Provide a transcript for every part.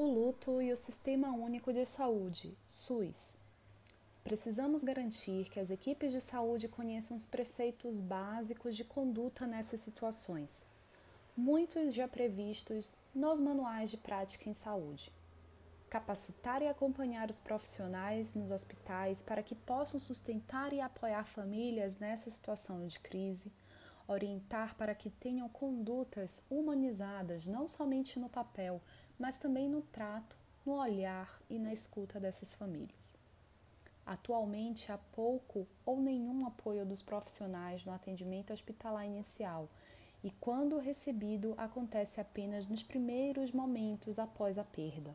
O luto e o Sistema Único de Saúde, SUS. Precisamos garantir que as equipes de saúde conheçam os preceitos básicos de conduta nessas situações, muitos já previstos nos manuais de prática em saúde. Capacitar e acompanhar os profissionais nos hospitais para que possam sustentar e apoiar famílias nessa situação de crise, orientar para que tenham condutas humanizadas não somente no papel, mas também no trato, no olhar e na escuta dessas famílias. Atualmente, há pouco ou nenhum apoio dos profissionais no atendimento hospitalar inicial, e quando recebido, acontece apenas nos primeiros momentos após a perda.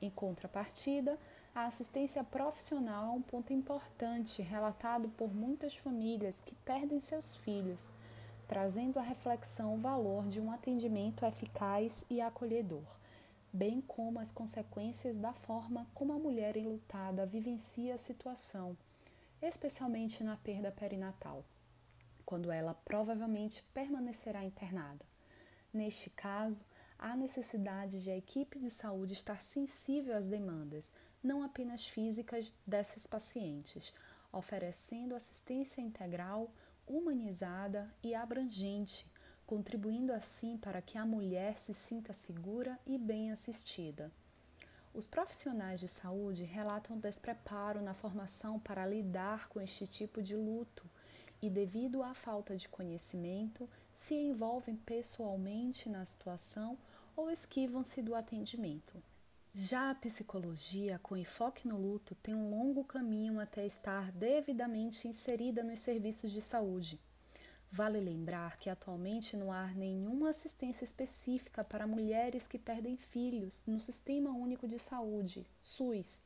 Em contrapartida, a assistência profissional é um ponto importante relatado por muitas famílias que perdem seus filhos, trazendo à reflexão o valor de um atendimento eficaz e acolhedor bem como as consequências da forma como a mulher enlutada vivencia a situação, especialmente na perda perinatal, quando ela provavelmente permanecerá internada. Neste caso, há necessidade de a equipe de saúde estar sensível às demandas, não apenas físicas, dessas pacientes, oferecendo assistência integral, humanizada e abrangente contribuindo assim para que a mulher se sinta segura e bem assistida. Os profissionais de saúde relatam despreparo na formação para lidar com este tipo de luto e, devido à falta de conhecimento, se envolvem pessoalmente na situação ou esquivam-se do atendimento. Já a psicologia, com enfoque no luto, tem um longo caminho até estar devidamente inserida nos serviços de saúde. Vale lembrar que atualmente não há nenhuma assistência específica para mulheres que perdem filhos no Sistema Único de Saúde, SUS.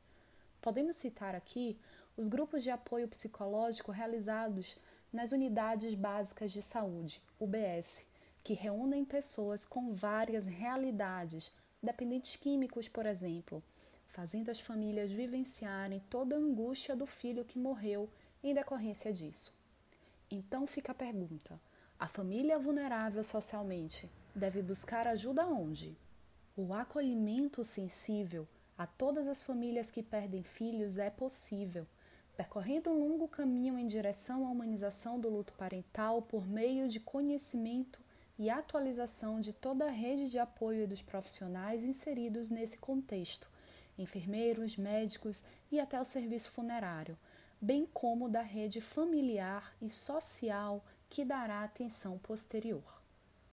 Podemos citar aqui os grupos de apoio psicológico realizados nas Unidades Básicas de Saúde, UBS, que reúnem pessoas com várias realidades, dependentes químicos, por exemplo, fazendo as famílias vivenciarem toda a angústia do filho que morreu em decorrência disso. Então fica a pergunta: a família vulnerável socialmente deve buscar ajuda onde? O acolhimento sensível a todas as famílias que perdem filhos é possível, percorrendo um longo caminho em direção à humanização do luto parental por meio de conhecimento e atualização de toda a rede de apoio dos profissionais inseridos nesse contexto, enfermeiros, médicos e até o serviço funerário bem como da rede familiar e social que dará atenção posterior.